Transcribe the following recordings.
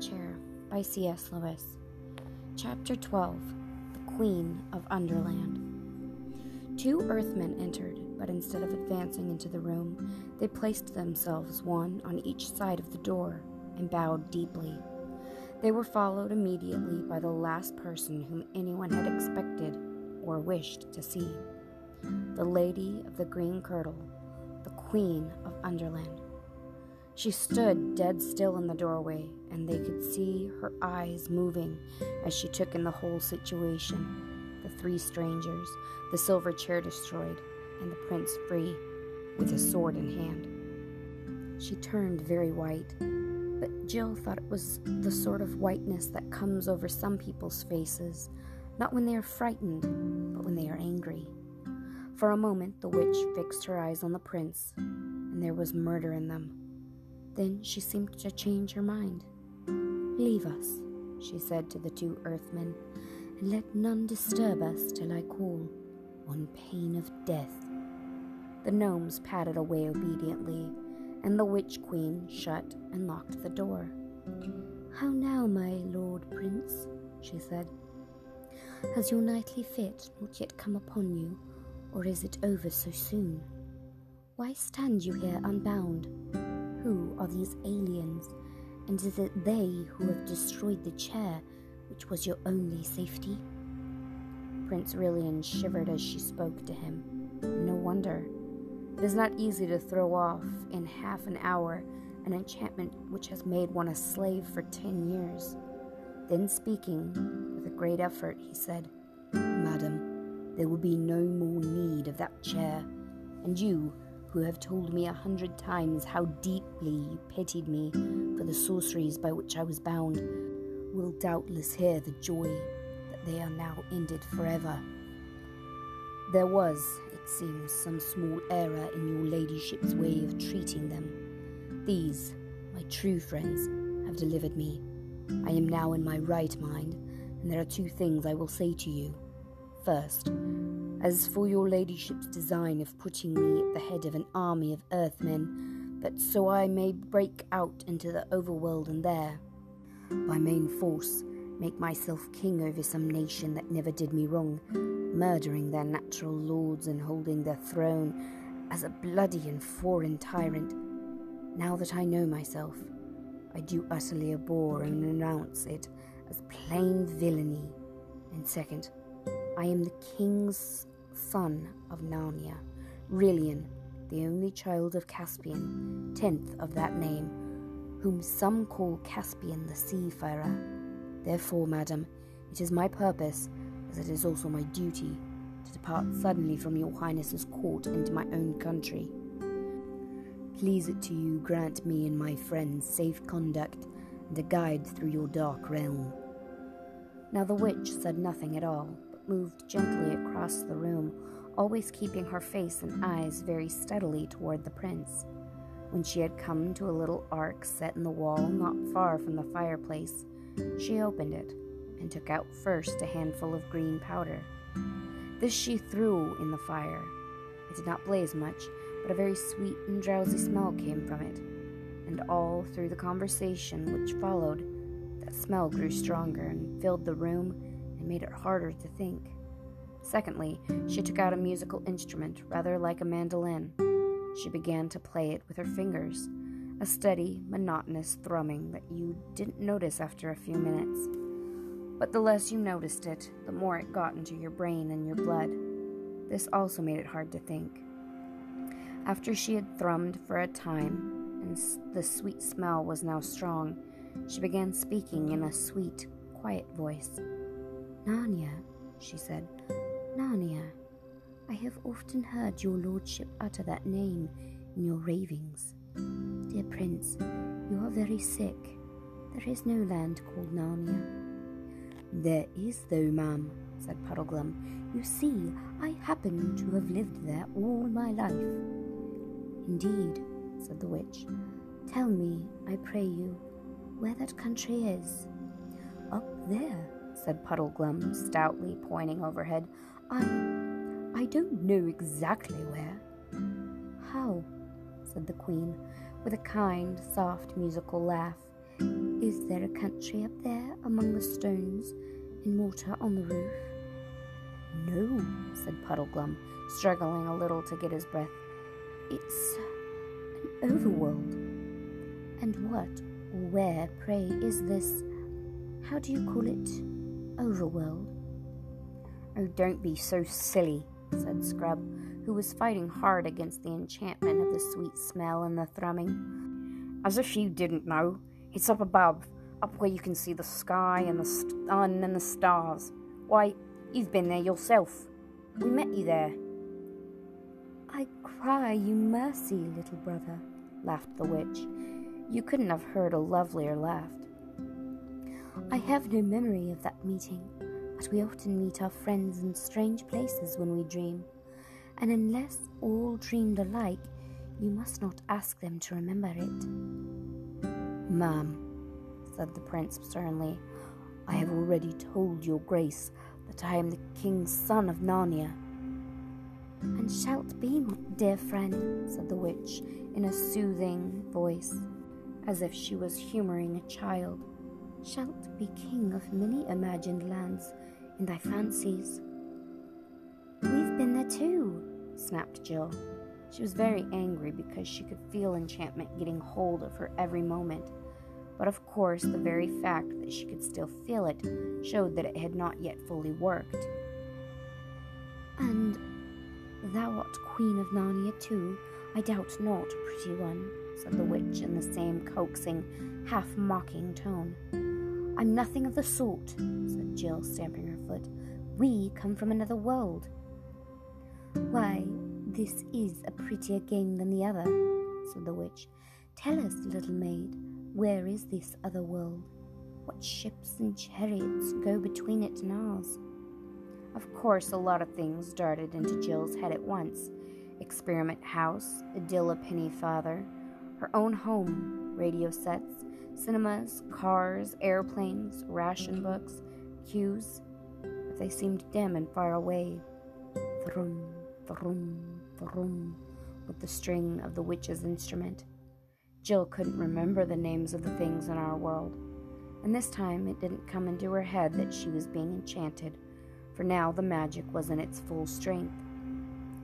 Chair by C.S. Lewis. Chapter 12 The Queen of Underland. Two Earthmen entered, but instead of advancing into the room, they placed themselves one on each side of the door and bowed deeply. They were followed immediately by the last person whom anyone had expected or wished to see the Lady of the Green Kirtle, the Queen of Underland. She stood dead still in the doorway, and they could see her eyes moving as she took in the whole situation the three strangers, the silver chair destroyed, and the prince free, with a sword in hand. She turned very white, but Jill thought it was the sort of whiteness that comes over some people's faces, not when they are frightened, but when they are angry. For a moment, the witch fixed her eyes on the prince, and there was murder in them. Then she seemed to change her mind. Leave us, she said to the two earthmen, and let none disturb us till I call, on pain of death. The gnomes padded away obediently, and the witch queen shut and locked the door. How now, my lord prince? she said. Has your nightly fit not yet come upon you, or is it over so soon? Why stand you here unbound? Who are these aliens? And is it they who have destroyed the chair, which was your only safety? Prince Rilian shivered as she spoke to him. No wonder. It is not easy to throw off, in half an hour, an enchantment which has made one a slave for ten years. Then, speaking with a great effort, he said, Madam, there will be no more need of that chair, and you, who have told me a hundred times how deeply you pitied me for the sorceries by which I was bound, will doubtless hear the joy that they are now ended forever. There was, it seems, some small error in your ladyship's way of treating them. These, my true friends, have delivered me. I am now in my right mind, and there are two things I will say to you. First, as for your ladyship's design of putting me at the head of an army of earthmen, that so I may break out into the overworld and there, by main force, make myself king over some nation that never did me wrong, murdering their natural lords and holding their throne as a bloody and foreign tyrant. Now that I know myself, I do utterly abhor and renounce it as plain villainy. And second, I am the king's son of Narnia, Rilian, the only child of Caspian, tenth of that name, whom some call Caspian the seafarer. Therefore, madam, it is my purpose, as it is also my duty, to depart suddenly from your highness's court into my own country. Please it to you grant me and my friends safe conduct and a guide through your dark realm. Now the witch said nothing at all, moved gently across the room, always keeping her face and eyes very steadily toward the prince. When she had come to a little ark set in the wall not far from the fireplace, she opened it and took out first a handful of green powder. This she threw in the fire. It did not blaze much, but a very sweet and drowsy smell came from it. And all through the conversation which followed, that smell grew stronger and filled the room made it harder to think. Secondly, she took out a musical instrument, rather like a mandolin. She began to play it with her fingers, a steady, monotonous thrumming that you didn't notice after a few minutes. But the less you noticed it, the more it got into your brain and your blood. This also made it hard to think. After she had thrummed for a time, and the sweet smell was now strong, she began speaking in a sweet, quiet voice. Narnia, she said. Narnia. I have often heard your lordship utter that name in your ravings. Dear prince, you are very sick. There is no land called Narnia. There is, though, ma'am, said Puddleglum. You see, I happen to have lived there all my life. Indeed, said the witch. Tell me, I pray you, where that country is. Up there, said Puddleglum, stoutly pointing overhead. I. I don't know exactly where. How? said the Queen, with a kind, soft, musical laugh. Is there a country up there among the stones and water on the roof? No, said Puddleglum, struggling a little to get his breath. It's an overworld. And what where, pray, is this? How do you call it? Overworld? Oh, don't be so silly, said Scrub, who was fighting hard against the enchantment of the sweet smell and the thrumming. As if you didn't know. It's up above, up where you can see the sky and the sun and the stars. Why, you've been there yourself. We met you there. I cry you mercy, little brother, laughed the witch. You couldn't have heard a lovelier laugh. I have no memory of that meeting, but we often meet our friends in strange places when we dream. And unless all dreamed alike, you must not ask them to remember it. Ma'am, said the prince sternly, I have already told your grace that I am the king's son of Narnia. And shalt be, my dear friend, said the witch in a soothing voice, as if she was humoring a child. Shalt be king of many imagined lands in thy fancies. We've been there too, snapped Jill. She was very angry because she could feel enchantment getting hold of her every moment. But of course, the very fact that she could still feel it showed that it had not yet fully worked. And thou art Queen of Narnia too, I doubt not, pretty one, said the witch in the same coaxing, half mocking tone. I'm nothing of the sort, said Jill, stamping her foot. We come from another world. Why, this is a prettier game than the other, said the witch. Tell us, little maid, where is this other world? What ships and chariots go between it and ours? Of course, a lot of things darted into Jill's head at once experiment house, Adela Pennyfather, her own home, radio sets, cinemas, cars, airplanes, ration books, queues, but they seemed dim and far away. Thrum, thrum, thrum, with the string of the witch's instrument. Jill couldn't remember the names of the things in our world, and this time it didn't come into her head that she was being enchanted, for now the magic was in its full strength.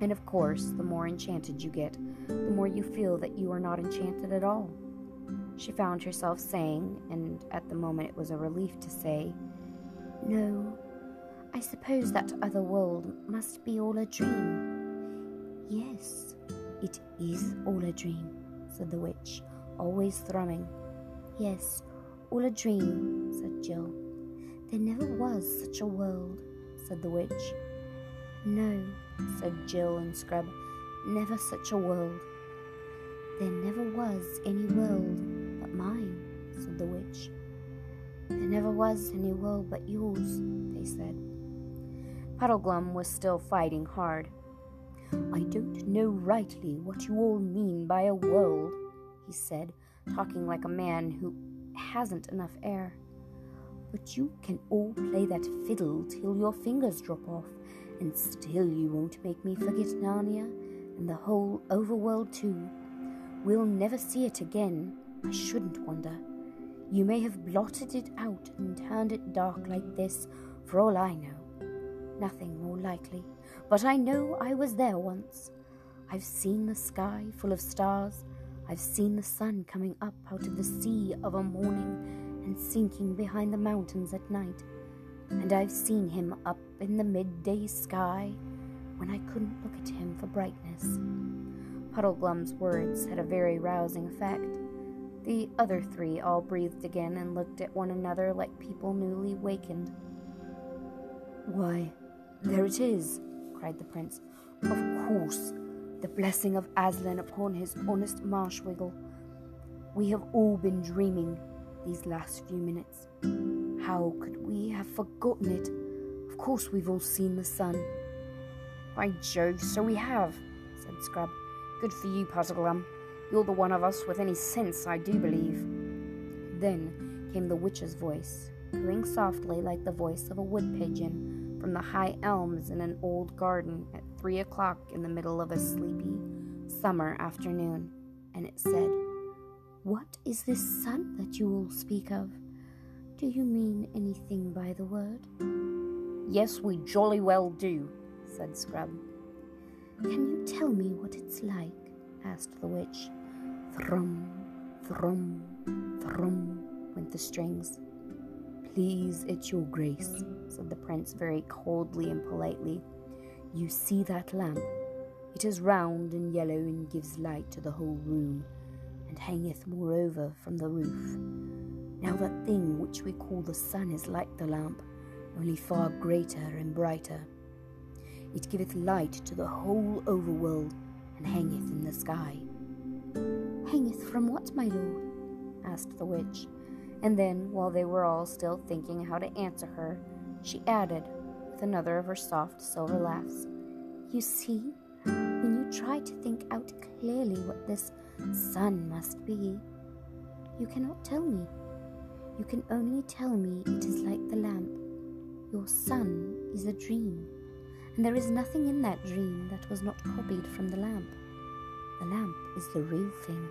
And of course, the more enchanted you get, the more you feel that you are not enchanted at all. She found herself saying, and at the moment it was a relief to say, No, I suppose that other world must be all a dream. Yes, it is all a dream, said the witch, always thrumming. Yes, all a dream, said Jill. There never was such a world, said the witch. No, said Jill and Scrub, never such a world. There never was any world mine, said the witch. There never was any world but yours, they said. Puddleglum was still fighting hard. I don't know rightly what you all mean by a world, he said, talking like a man who hasn't enough air. But you can all play that fiddle till your fingers drop off, and still you won't make me forget Narnia and the whole overworld too. We'll never see it again, I shouldn't wonder. You may have blotted it out and turned it dark like this, for all I know. Nothing more likely, but I know I was there once. I've seen the sky full of stars, I've seen the sun coming up out of the sea of a morning and sinking behind the mountains at night. And I've seen him up in the midday sky when I couldn't look at him for brightness. Puddleglum's words had a very rousing effect. The other three all breathed again and looked at one another like people newly wakened. Why, there it is, cried the prince. Of course, the blessing of Aslan upon his honest Marshwiggle. We have all been dreaming these last few minutes. How could we have forgotten it? Of course, we've all seen the sun. By Jove, so we have, said Scrub. Good for you, Puddleglum. You're the one of us with any sense, I do believe. Then came the witch's voice, cooing softly like the voice of a wood pigeon from the high elms in an old garden at three o'clock in the middle of a sleepy summer afternoon, and it said, What is this sun that you all speak of? Do you mean anything by the word? Yes, we jolly well do, said Scrub. Can you tell me what it's like? asked the witch. Thrum, thrum, thrum, went the strings. Please, it's your grace, said the prince very coldly and politely. You see that lamp? It is round and yellow and gives light to the whole room, and hangeth moreover from the roof. Now that thing which we call the sun is like the lamp, only far greater and brighter. It giveth light to the whole overworld, and hangeth in the sky. Hangeth from what, my lord? asked the witch. And then, while they were all still thinking how to answer her, she added, with another of her soft silver laughs, You see, when you try to think out clearly what this sun must be, you cannot tell me. You can only tell me it is like the lamp. Your sun is a dream, and there is nothing in that dream that was not copied from the lamp. The lamp is the real thing.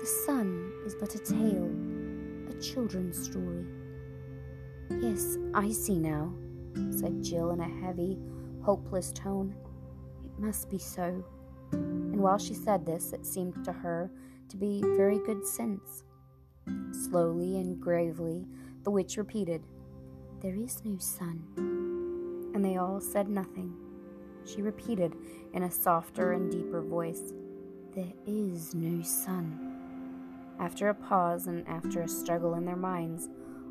The sun is but a tale a children's story. Yes, I see now, said Jill in a heavy, hopeless tone. It must be so. And while she said this, it seemed to her to be very good sense. Slowly and gravely, the witch repeated, There is no sun. And they all said nothing. She repeated in a softer and deeper voice, There is no sun. After a pause and after a struggle in their minds,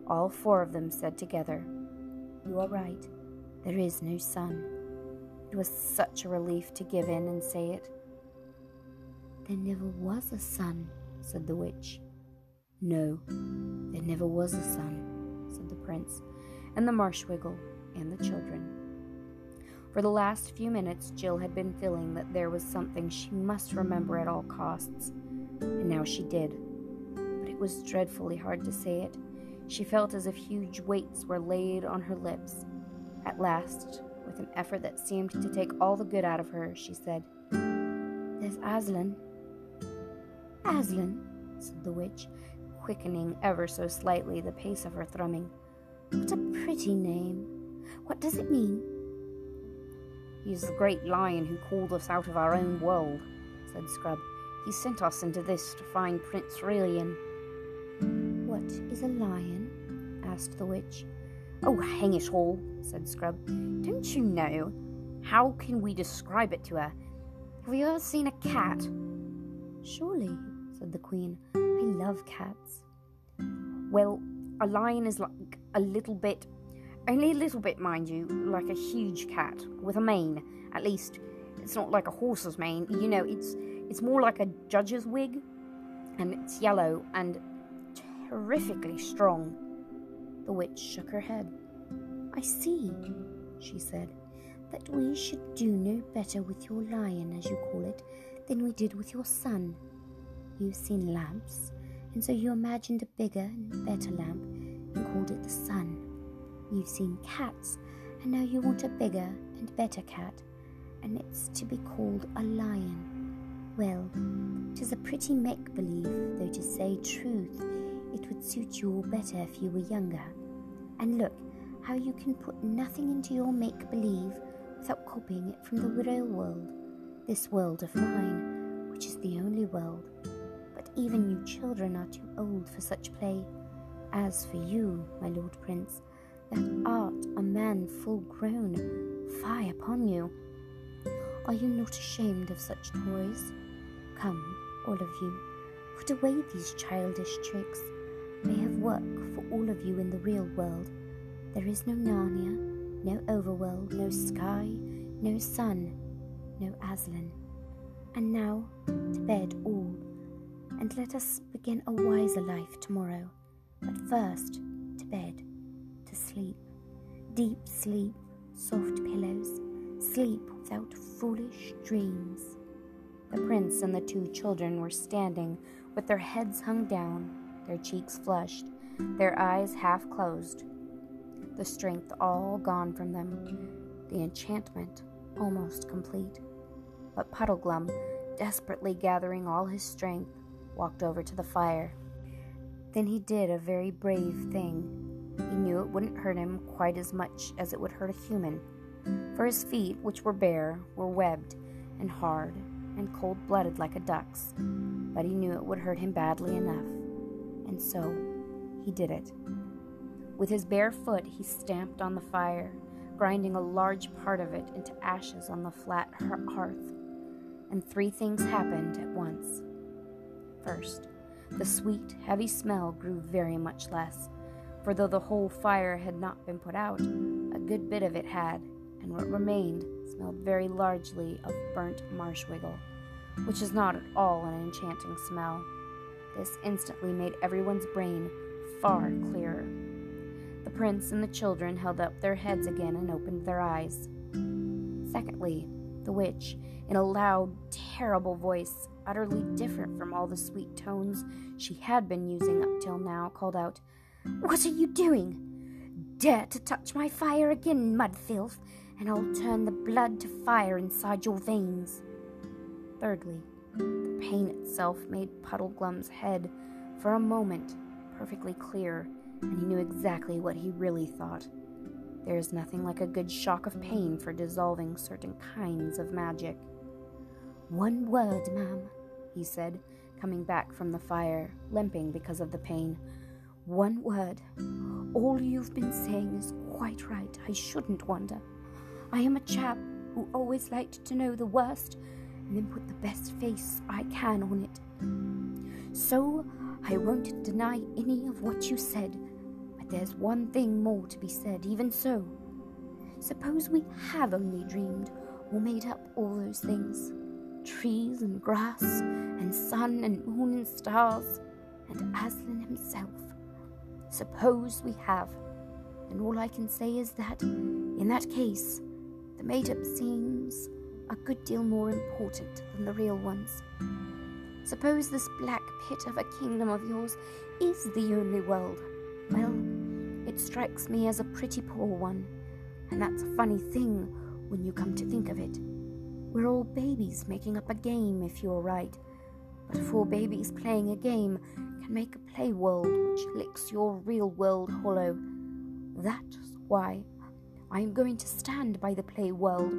all four of them said together, You are right, there is no sun. It was such a relief to give in and say it. There never was a sun, said the witch. No, there never was a sun, said the prince, and the marshwiggle, and the children. For the last few minutes, Jill had been feeling that there was something she must remember at all costs, and now she did But it was dreadfully hard to say it. She felt as if huge weights were laid on her lips. At last, with an effort that seemed to take all the good out of her, she said, There's Aslan. Aslan, said the witch, quickening ever so slightly the pace of her thrumming. What a pretty name. What does it mean? He's the great lion who called us out of our own world, said Scrub. He sent us into this to find Prince Rilian. What is a lion? asked the witch. Oh, hang it all, said Scrub. Don't you know? How can we describe it to her? Have you ever seen a cat? Surely, said the queen. I love cats. Well, a lion is like a little bit, only a little bit, mind you, like a huge cat with a mane. At least, it's not like a horse's mane. You know, it's it's more like a judge's wig, and it's yellow and terrifically strong. The witch shook her head. I see, she said, that we should do no better with your lion, as you call it, than we did with your sun. You've seen lamps, and so you imagined a bigger and better lamp and called it the sun. You've seen cats, and now you want a bigger and better cat, and it's to be called a lion. Well, 'tis a pretty make believe, though to say truth, it would suit you all better if you were younger. And look how you can put nothing into your make believe without copying it from the real world, this world of mine, which is the only world. But even you children are too old for such play. As for you, my lord prince, art a man full grown, fie upon you. Are you not ashamed of such toys? Come, all of you, put away these childish tricks I have work for all of you in the real world. There is no Narnia, no overworld, no sky, no sun, no Aslan. And now, to bed all, and let us begin a wiser life tomorrow. But first, to bed, to sleep. Deep sleep, soft pillows, sleep without foolish dreams. The prince and the two children were standing with their heads hung down their cheeks flushed, their eyes half closed, the strength all gone from them, the enchantment almost complete. But Puddleglum, desperately gathering all his strength, walked over to the fire. Then he did a very brave thing. He knew it wouldn't hurt him quite as much as it would hurt a human, for his feet, which were bare, were webbed and hard and cold blooded like a duck's, but he knew it would hurt him badly enough, and so he did it. With his bare foot, he stamped on the fire, grinding a large part of it into ashes on the flat hearth. And three things happened at once. First, the sweet, heavy smell grew very much less, for though the whole fire had not been put out, a good bit of it had, and what remained smelled very largely of burnt marshwiggle, which is not at all an enchanting smell. This instantly made everyone's brain far clearer. The prince and the children held up their heads again and opened their eyes. Secondly, the witch, in a loud, terrible voice, utterly different from all the sweet tones she had been using up till now, called out, What are you doing? Dare to touch my fire again, mud filth, and I'll turn the blood to fire inside your veins. Thirdly, the pain itself made Puddleglum's head, for a moment, perfectly clear, and he knew exactly what he really thought. There is nothing like a good shock of pain for dissolving certain kinds of magic. One word, ma'am, he said, coming back from the fire, limping because of the pain. One word. All you've been saying is quite right. I shouldn't wonder. I am a chap who always liked to know the worst and then put the best face I can on it. So I won't deny any of what you said, but there's one thing more to be said, even so. Suppose we have only dreamed or made up all those things trees and grass, and sun and moon and stars, and Aslan himself. Suppose we have, and all I can say is that, in that case, the made up seems a good deal more important than the real ones. Suppose this black pit of a kingdom of yours is the only world. Well, it strikes me as a pretty poor one, and that's a funny thing when you come to think of it. We're all babies making up a game, if you're right. But four babies playing a game can make a play world which licks your real world hollow. That's why I am going to stand by the play world.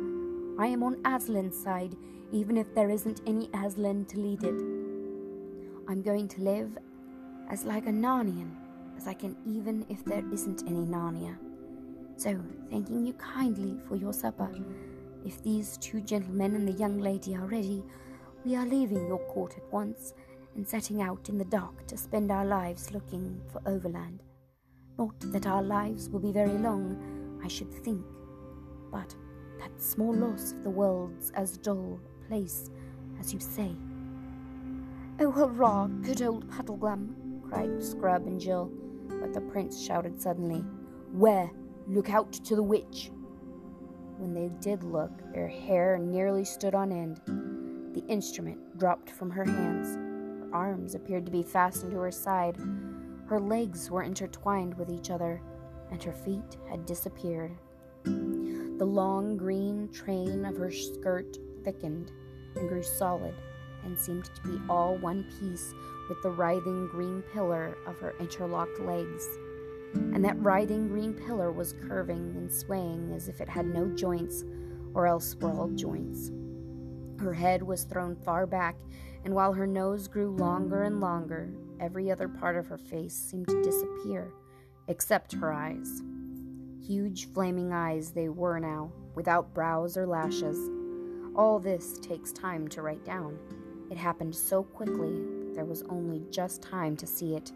I am on Aslan's side, even if there isn't any Aslan to lead it. I'm going to live as like a Narnian as I can, even if there isn't any Narnia. So, thanking you kindly for your supper. If these two gentlemen and the young lady are ready, we are leaving your court at once and setting out in the dark to spend our lives looking for Overland. Not that our lives will be very long, I should think, but that small loss of the world's as dull a place as you say. Oh, hurrah, good old Puddleglum! cried Scrub and Jill, but the prince shouted suddenly, Where? Look out to the witch! When they did look, their hair nearly stood on end. The instrument dropped from her hands. Arms appeared to be fastened to her side. Her legs were intertwined with each other, and her feet had disappeared. The long green train of her skirt thickened and grew solid and seemed to be all one piece with the writhing green pillar of her interlocked legs and that writhing green pillar was curving and swaying as if it had no joints, or else were all joints. Her head was thrown far back, and while her nose grew longer and longer, every other part of her face seemed to disappear, except her eyes. Huge flaming eyes they were now, without brows or lashes. All this takes time to write down. It happened so quickly, that there was only just time to see it.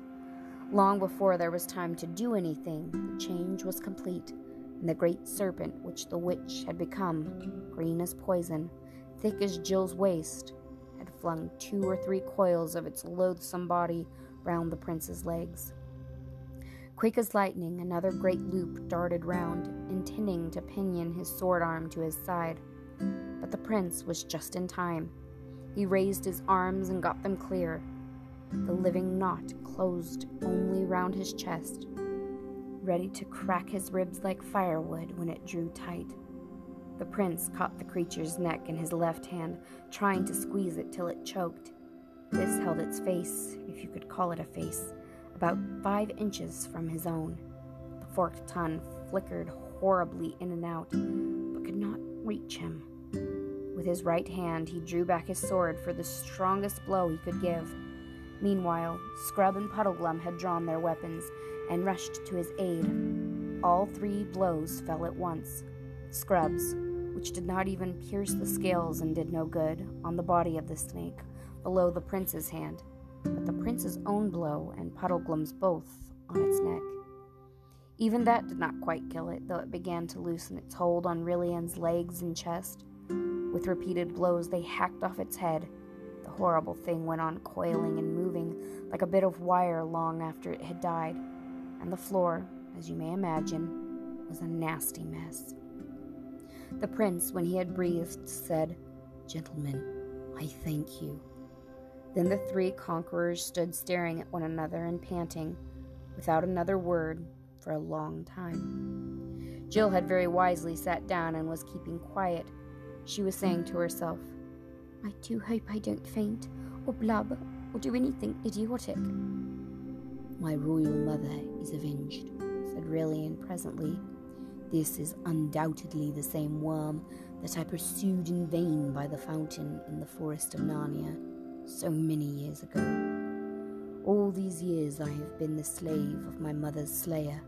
Long before there was time to do anything, the change was complete, and the great serpent which the witch had become, green as poison, thick as Jill's waist, had flung two or three coils of its loathsome body round the prince's legs. Quick as lightning, another great loop darted round, intending to pinion his sword arm to his side. But the prince was just in time. He raised his arms and got them clear, the living knot closed only round his chest, ready to crack his ribs like firewood when it drew tight. The prince caught the creature's neck in his left hand, trying to squeeze it till it choked. This held its face, if you could call it a face, about five inches from his own. The forked tongue flickered horribly in and out, but could not reach him. With his right hand, he drew back his sword for the strongest blow he could give. Meanwhile, Scrub and Puddleglum had drawn their weapons and rushed to his aid. All three blows fell at once. Scrub's, which did not even pierce the scales and did no good, on the body of the snake, below the prince's hand, but the prince's own blow and Puddleglum's both on its neck. Even that did not quite kill it, though it began to loosen its hold on Rilian's legs and chest. With repeated blows, they hacked off its head. The horrible thing went on coiling and moving like a bit of wire long after it had died, and the floor, as you may imagine, was a nasty mess. The prince, when he had breathed, said, Gentlemen, I thank you. Then the three conquerors stood staring at one another and panting, without another word, for a long time. Jill had very wisely sat down and was keeping quiet. She was saying to herself, I do hope I don't faint, or blub, or do anything idiotic. My royal mother is avenged, said Rilian presently. This is undoubtedly the same worm that I pursued in vain by the fountain in the forest of Narnia so many years ago. All these years I have been the slave of my mother's slayer.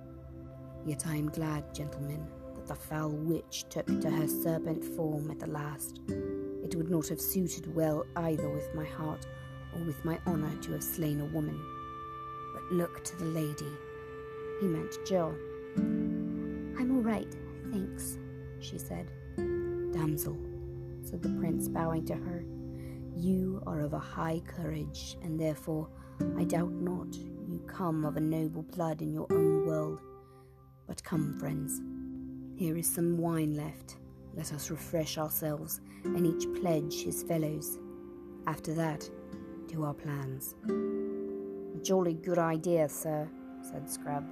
Yet I am glad, gentlemen, that the foul witch took to her serpent form at the last. It would not have suited well either with my heart or with my honor to have slain a woman. But look to the lady. He meant Jill. All right, thanks, she said. Damsel, said the prince, bowing to her, you are of a high courage, and therefore I doubt not you come of a noble blood in your own world. But come, friends, here is some wine left. Let us refresh ourselves, and each pledge his fellows. After that, to our plans. A jolly good idea, sir, said Scrub.